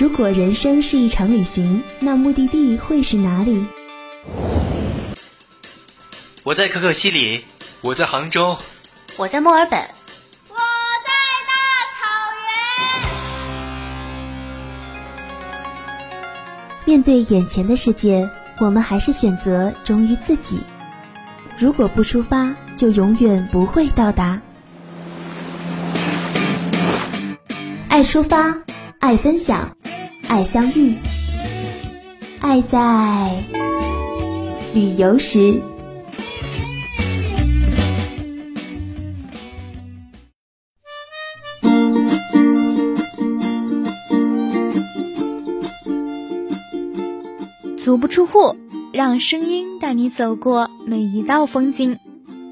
如果人生是一场旅行，那目的地会是哪里？我在可可西里，我在杭州，我在墨尔本，我在大草原。面对眼前的世界，我们还是选择忠于自己。如果不出发，就永远不会到达。爱出发，爱分享，爱相遇，爱在旅游时。足不出户，让声音带你走过每一道风景。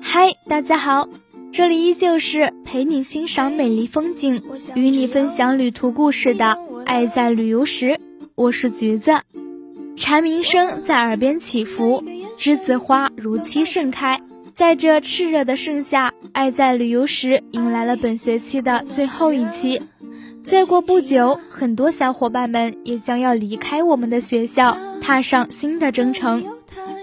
嗨，大家好，这里依旧是陪你欣赏美丽风景，与你分享旅途故事的《爱在旅游时》。我是橘子，蝉鸣声在耳边起伏，栀子花如期盛开。在这炽热的盛夏，《爱在旅游时》迎来了本学期的最后一期。再过不久，很多小伙伴们也将要离开我们的学校，踏上新的征程。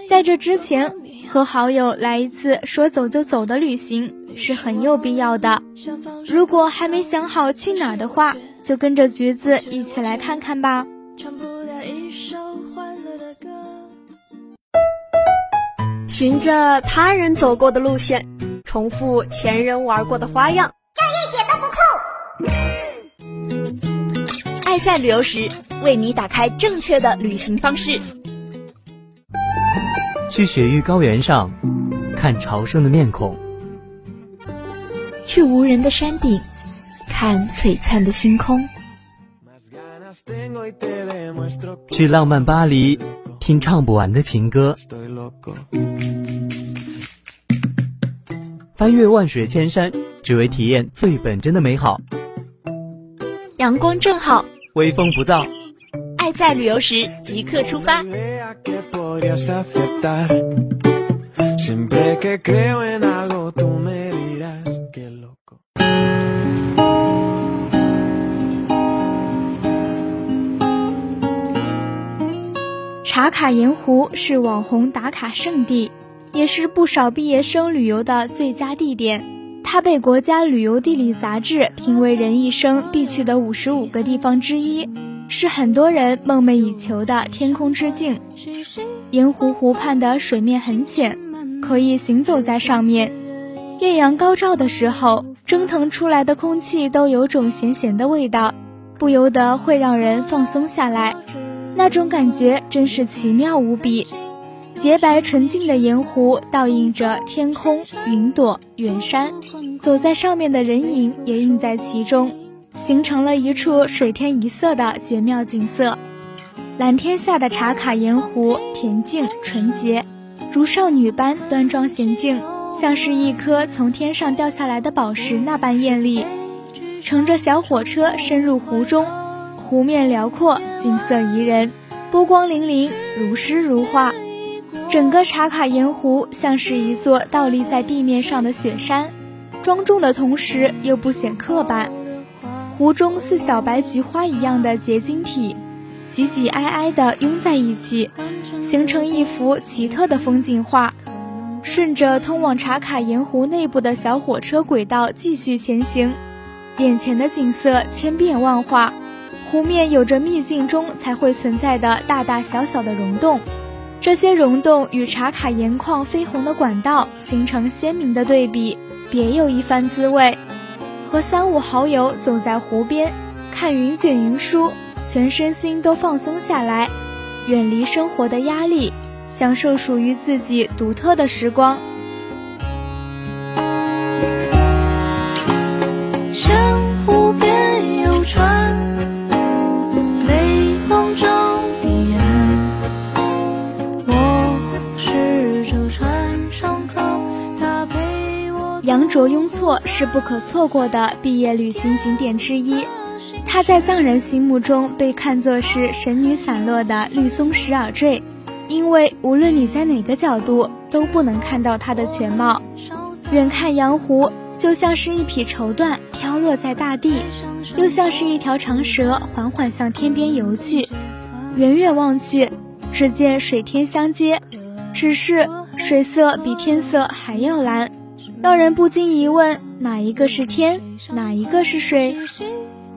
在这之前，和好友来一次说走就走的旅行是很有必要的。如果还没想好去哪儿的话，就跟着橘子一起来看看吧。唱不了一首欢乐的歌循着他人走过的路线，重复前人玩过的花样，这一点都不酷。爱在旅游时，为你打开正确的旅行方式。去雪域高原上看朝圣的面孔，去无人的山顶看璀璨的星空，去浪漫巴黎听唱不完的情歌，翻越万水千山，只为体验最本真的美好。阳光正好。微风不燥，爱在旅游时即刻出发。茶卡盐湖是网红打卡圣地，也是不少毕业生旅游的最佳地点。它被国家旅游地理杂志评为人一生必去的五十五个地方之一，是很多人梦寐以求的天空之境。盐湖湖畔的水面很浅，可以行走在上面。艳阳高照的时候，蒸腾出来的空气都有种咸咸的味道，不由得会让人放松下来。那种感觉真是奇妙无比。洁白纯净的盐湖倒映着天空、云朵、远山，走在上面的人影也映在其中，形成了一处水天一色的绝妙景色。蓝天下的茶卡盐湖，恬静纯洁，如少女般端庄娴静，像是一颗从天上掉下来的宝石那般艳丽。乘着小火车深入湖中，湖面辽阔，景色宜人，波光粼粼，如诗如画。整个茶卡盐湖像是一座倒立在地面上的雪山，庄重的同时又不显刻板。湖中似小白菊花一样的结晶体，挤挤挨挨地拥在一起，形成一幅奇特的风景画。顺着通往茶卡盐湖内部的小火车轨道继续前行，眼前的景色千变万化，湖面有着秘境中才会存在的大大小小的溶洞。这些溶洞与茶卡盐矿飞红的管道形成鲜明的对比，别有一番滋味。和三五好友走在湖边，看云卷云舒，全身心都放松下来，远离生活的压力，享受属于自己独特的时光。羊卓雍措是不可错过的毕业旅行景点之一，它在藏人心目中被看作是神女散落的绿松石耳坠，因为无论你在哪个角度都不能看到它的全貌。远看羊湖就像是一匹绸缎飘落在大地，又像是一条长蛇缓缓向天边游去。远远望去，只见水天相接，只是水色比天色还要蓝，让人不禁疑问：哪一个是天，哪一个是水？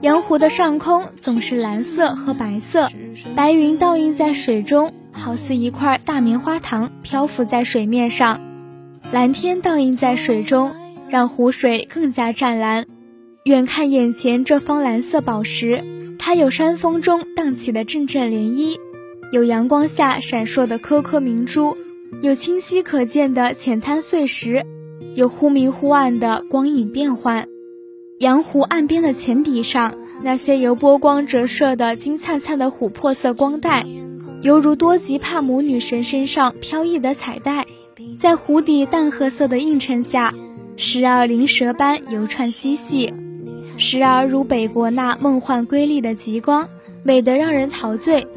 阳湖的上空总是蓝色和白色，白云倒映在水中，好似一块大棉花糖漂浮在水面上；蓝天倒映在水中，让湖水更加湛蓝。远看眼前这方蓝色宝石。它有山峰中荡起的阵阵涟漪，有阳光下闪烁的颗颗明珠，有清晰可见的浅滩碎石，有忽明忽暗的光影变幻。阳湖岸边的浅底上，那些由波光折射的金灿灿的琥珀色光带，犹如多吉帕姆女神身上飘逸的彩带，在湖底淡褐色的映衬下，时而灵蛇般游串嬉戏。时而如北国那梦幻瑰丽的极光，美得让人陶醉。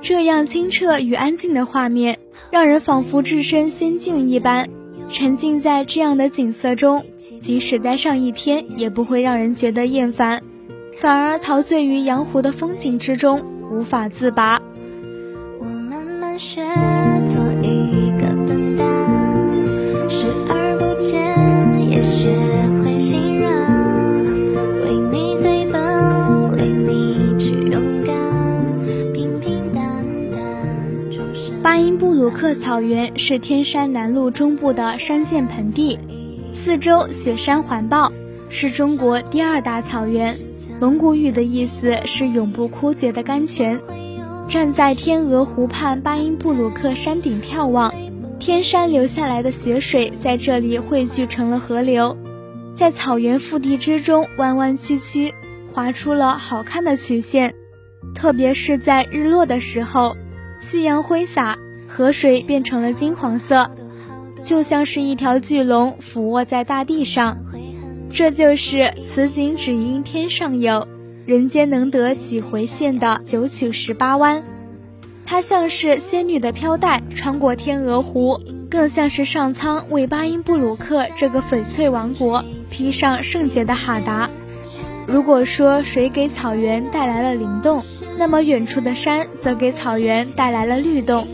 这样清澈与安静的画面，让人仿佛置身仙境一般，沉浸在这样的景色中，即使待上一天，也不会让人觉得厌烦，反而陶醉于阳湖的风景之中，无法自拔。我慢慢学做草原是天山南麓中部的山涧盆地，四周雪山环抱，是中国第二大草原。蒙古语的意思是永不枯竭的甘泉。站在天鹅湖畔巴音布鲁克山顶眺望，天山流下来的雪水在这里汇聚成了河流，在草原腹地之中弯弯曲曲，划出了好看的曲线。特别是在日落的时候，夕阳挥洒。河水变成了金黄色，就像是一条巨龙俯卧在大地上。这就是“此景只应天上有，人间能得几回见”的九曲十八弯。它像是仙女的飘带穿过天鹅湖，更像是上苍为巴音布鲁克这个翡翠王国披上圣洁的哈达。如果说水给草原带来了灵动，那么远处的山则给草原带来了律动。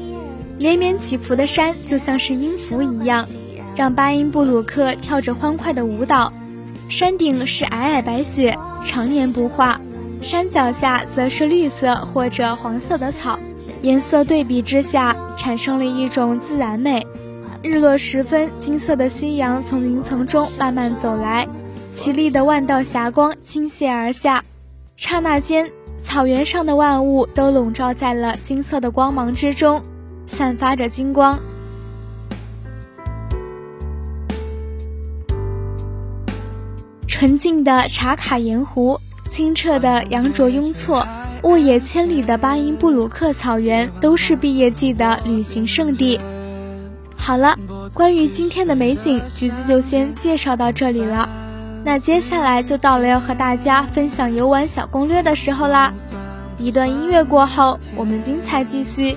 连绵起伏的山就像是音符一样，让巴音布鲁克跳着欢快的舞蹈。山顶是皑皑白雪，常年不化；山脚下则是绿色或者黄色的草，颜色对比之下，产生了一种自然美。日落时分，金色的夕阳从云层中慢慢走来，绮丽的万道霞光倾泻而下，刹那间，草原上的万物都笼罩在了金色的光芒之中。散发着金光，纯净的茶卡盐湖，清澈的羊卓雍措，沃野千里的巴音布鲁克草原，都是毕业季的旅行胜地。好了，关于今天的美景，橘子就先介绍到这里了。那接下来就到了要和大家分享游玩小攻略的时候啦！一段音乐过后，我们精彩继续。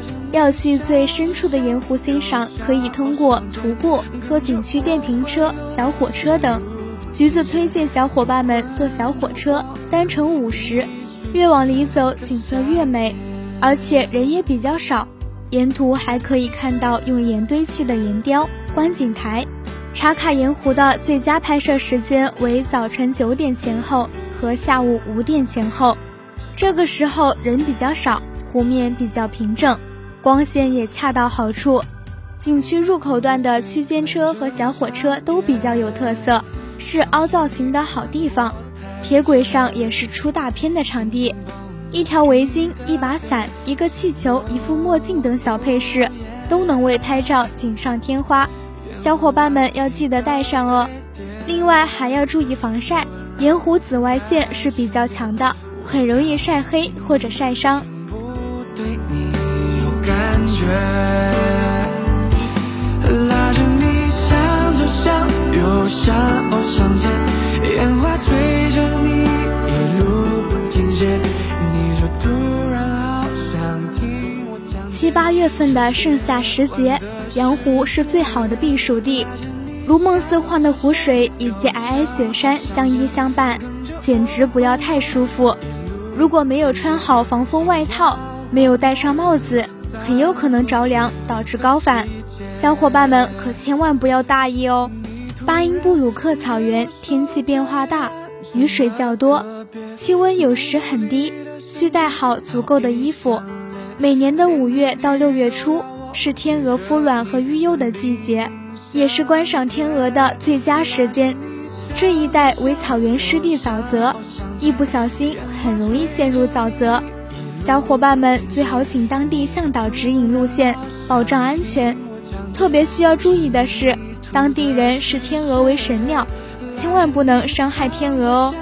要去最深处的盐湖欣赏，可以通过徒步、坐景区电瓶车、小火车等。橘子推荐小伙伴们坐小火车，单程五十，越往里走景色越美，而且人也比较少。沿途还可以看到用盐堆砌的岩雕、观景台。茶卡盐湖的最佳拍摄时间为早晨九点前后和下午五点前后，这个时候人比较少，湖面比较平整。光线也恰到好处，景区入口段的区间车和小火车都比较有特色，是凹造型的好地方。铁轨上也是出大片的场地，一条围巾、一把伞、一个气球、一副墨镜等小配饰，都能为拍照锦上添花。小伙伴们要记得带上哦。另外还要注意防晒，盐湖紫外线是比较强的，很容易晒黑或者晒伤。觉。拉着你向左向右向上街，烟花追着你一路不停歇，你就突然好想听我讲。七八月份的盛夏时节，阳湖是最好的避暑地，如梦似幻的湖水以及皑皑雪山相依相伴，简直不要太舒服。如果没有穿好防风外套，没有戴上帽子，很有可能着凉，导致高反。小伙伴们可千万不要大意哦！巴音布鲁克草原天气变化大，雨水较多，气温有时很低，需带好足够的衣服。每年的五月到六月初是天鹅孵卵和育幼的季节，也是观赏天鹅的最佳时间。这一带为草原湿地沼泽，一不小心很容易陷入沼泽。小伙伴们最好请当地向导指引路线，保障安全。特别需要注意的是，当地人视天鹅为神鸟，千万不能伤害天鹅哦。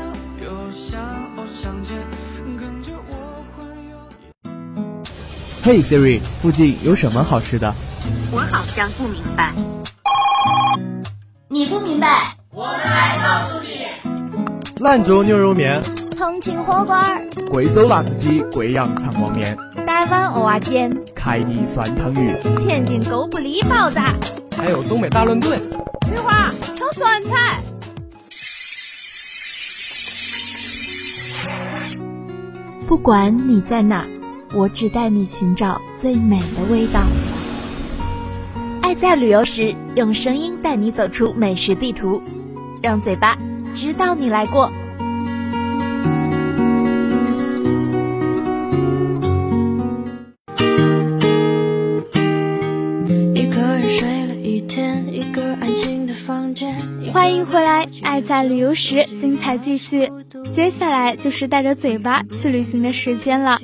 嘿，Siri，附近有什么好吃的？我好像不明白。你不明白，我们来告诉你。兰州牛肉面。重庆火锅儿，贵州辣子鸡，贵阳肠旺面，台湾蚵仔煎，凯里酸汤鱼，天津狗不理包子，还有东北大乱炖，菊花炒酸菜。不管你在哪，我只带你寻找最美的味道。爱在旅游时，用声音带你走出美食地图，让嘴巴知道你来过。欢迎回来，爱在旅游时，精彩继续。接下来就是带着嘴巴去旅行的时间了。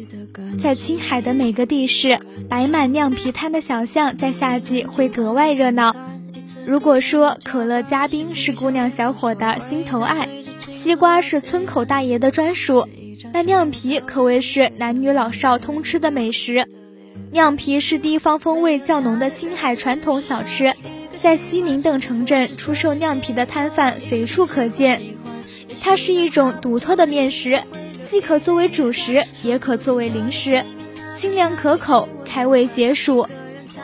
在青海的每个地市，摆满酿皮摊的小巷，在夏季会格外热闹。如果说可乐加冰是姑娘小伙的心头爱，西瓜是村口大爷的专属，那酿皮可谓是男女老少通吃的美食。酿皮是地方风味较浓的青海传统小吃。在西宁等城镇出售酿皮的摊贩随处可见，它是一种独特的面食，既可作为主食，也可作为零食，清凉可口，开胃解暑。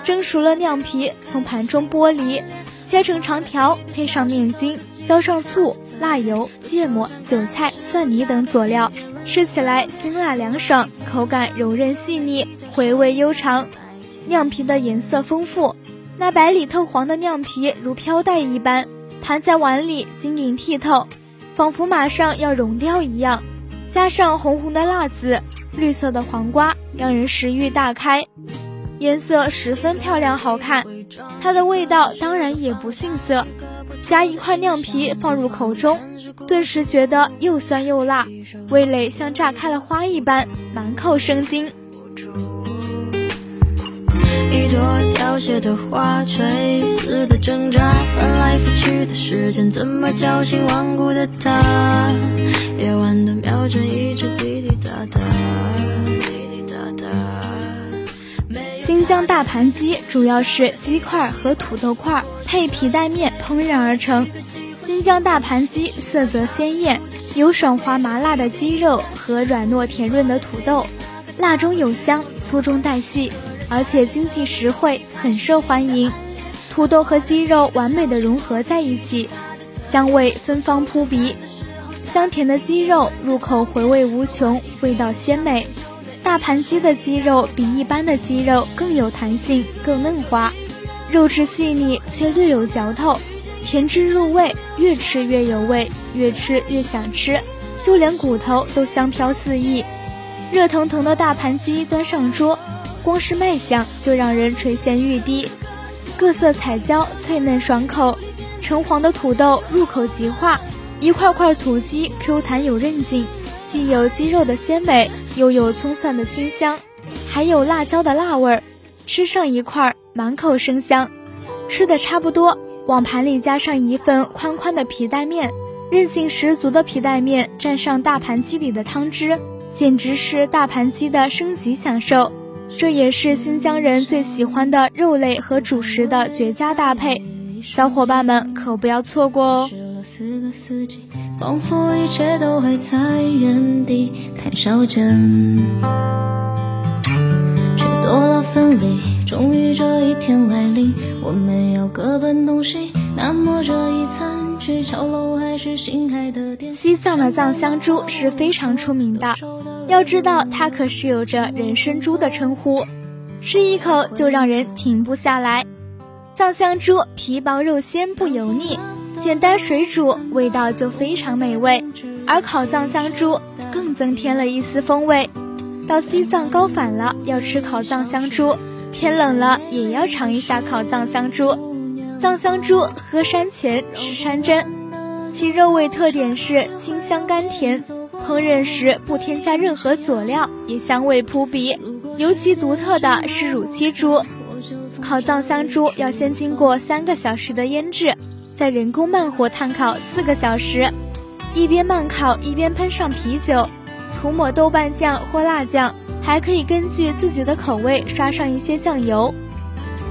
蒸熟了酿皮，从盘中剥离，切成长条，配上面筋，浇上醋、辣油、芥末、韭菜、蒜泥等佐料，吃起来辛辣凉爽，口感柔韧细腻，回味悠长。酿皮的颜色丰富。那白里透黄的酿皮如飘带一般盘在碗里，晶莹剔透，仿佛马上要融掉一样。加上红红的辣子、绿色的黄瓜，让人食欲大开，颜色十分漂亮好看。它的味道当然也不逊色。夹一块酿皮放入口中，顿时觉得又酸又辣，味蕾像炸开了花一般，满口生津。一朵凋谢的花垂死的挣扎，翻来覆去的时间怎么叫醒顽固的他？夜晚的秒针一直滴滴答答，滴滴答答。新疆大盘鸡主要是鸡块和土豆块配皮带面烹饪而成。新疆大盘鸡色泽鲜艳，有爽滑麻辣的鸡肉和软糯甜润的土豆，辣中有香，粗中带细。而且经济实惠，很受欢迎。土豆和鸡肉完美的融合在一起，香味芬芳扑鼻。香甜的鸡肉入口回味无穷，味道鲜美。大盘鸡的鸡肉比一般的鸡肉更有弹性，更嫩滑，肉质细腻却略有嚼头，甜汁入味，越吃越有味，越吃越想吃，就连骨头都香飘四溢。热腾腾的大盘鸡端上桌。光是卖相就让人垂涎欲滴，各色彩椒脆嫩爽口，橙黄的土豆入口即化，一块块土鸡 Q 弹有韧劲，既有鸡肉的鲜美，又有葱蒜的清香，还有辣椒的辣味儿，吃上一块满口生香。吃的差不多，往盘里加上一份宽宽的皮带面，韧性十足的皮带面蘸上大盘鸡里的汤汁，简直是大盘鸡的升级享受。这也是新疆人最喜欢的肉类和主食的绝佳搭配，小伙伴们可不要错过哦。仿佛一切都还在原地谈笑间，却多了分离。终于这一天来临，我们要各奔东西。那么这一餐去桥楼还是新开的店？西藏的藏香猪是非常出名的，要知道它可是有着人参猪的称呼，吃一口就让人停不下来。藏香猪皮薄肉鲜不油腻，简单水煮味道就非常美味，而烤藏香猪更增添了一丝风味。到西藏高反了要吃烤藏香猪。天冷了也要尝一下烤藏香猪。藏香猪喝山泉吃山珍，其肉味特点是清香甘甜，烹饪时不添加任何佐料，也香味扑鼻。尤其独特的是乳漆猪。烤藏香猪要先经过三个小时的腌制，再人工慢火炭烤四个小时，一边慢烤一边喷上啤酒，涂抹豆瓣酱或辣酱。还可以根据自己的口味刷上一些酱油，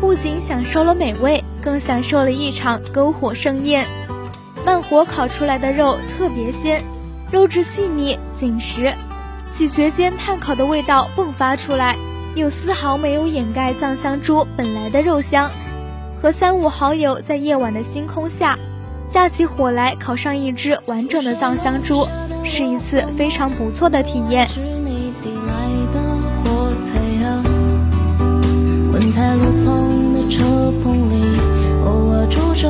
不仅享受了美味，更享受了一场篝火盛宴。慢火烤出来的肉特别鲜，肉质细腻紧实，咀嚼间炭烤的味道迸发出来，又丝毫没有掩盖藏香猪本来的肉香。和三五好友在夜晚的星空下，架起火来烤上一只完整的藏香猪，是一次非常不错的体验。台路旁的车棚里，偶尔住着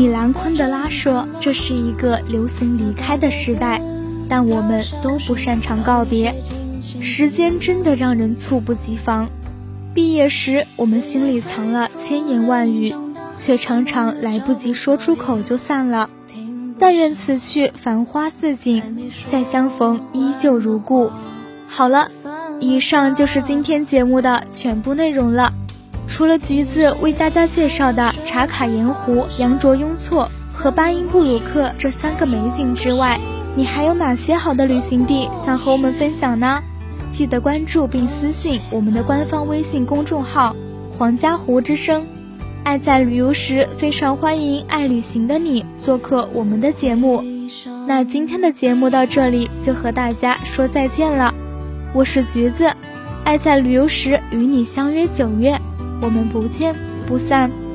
米兰昆德拉说：“这是一个流行离开的时代，但我们都不擅长告别。时间真的让人猝不及防。毕业时，我们心里藏了千言万语，却常常来不及说出口就散了。”但愿此去繁花似锦，再相逢依旧如故。好了，以上就是今天节目的全部内容了。除了橘子为大家介绍的茶卡盐湖、羊卓雍措和巴音布鲁克这三个美景之外，你还有哪些好的旅行地想和我们分享呢？记得关注并私信我们的官方微信公众号“皇家湖之声”。爱在旅游时，非常欢迎爱旅行的你做客我们的节目。那今天的节目到这里就和大家说再见了，我是橘子，爱在旅游时与你相约九月，我们不见不散。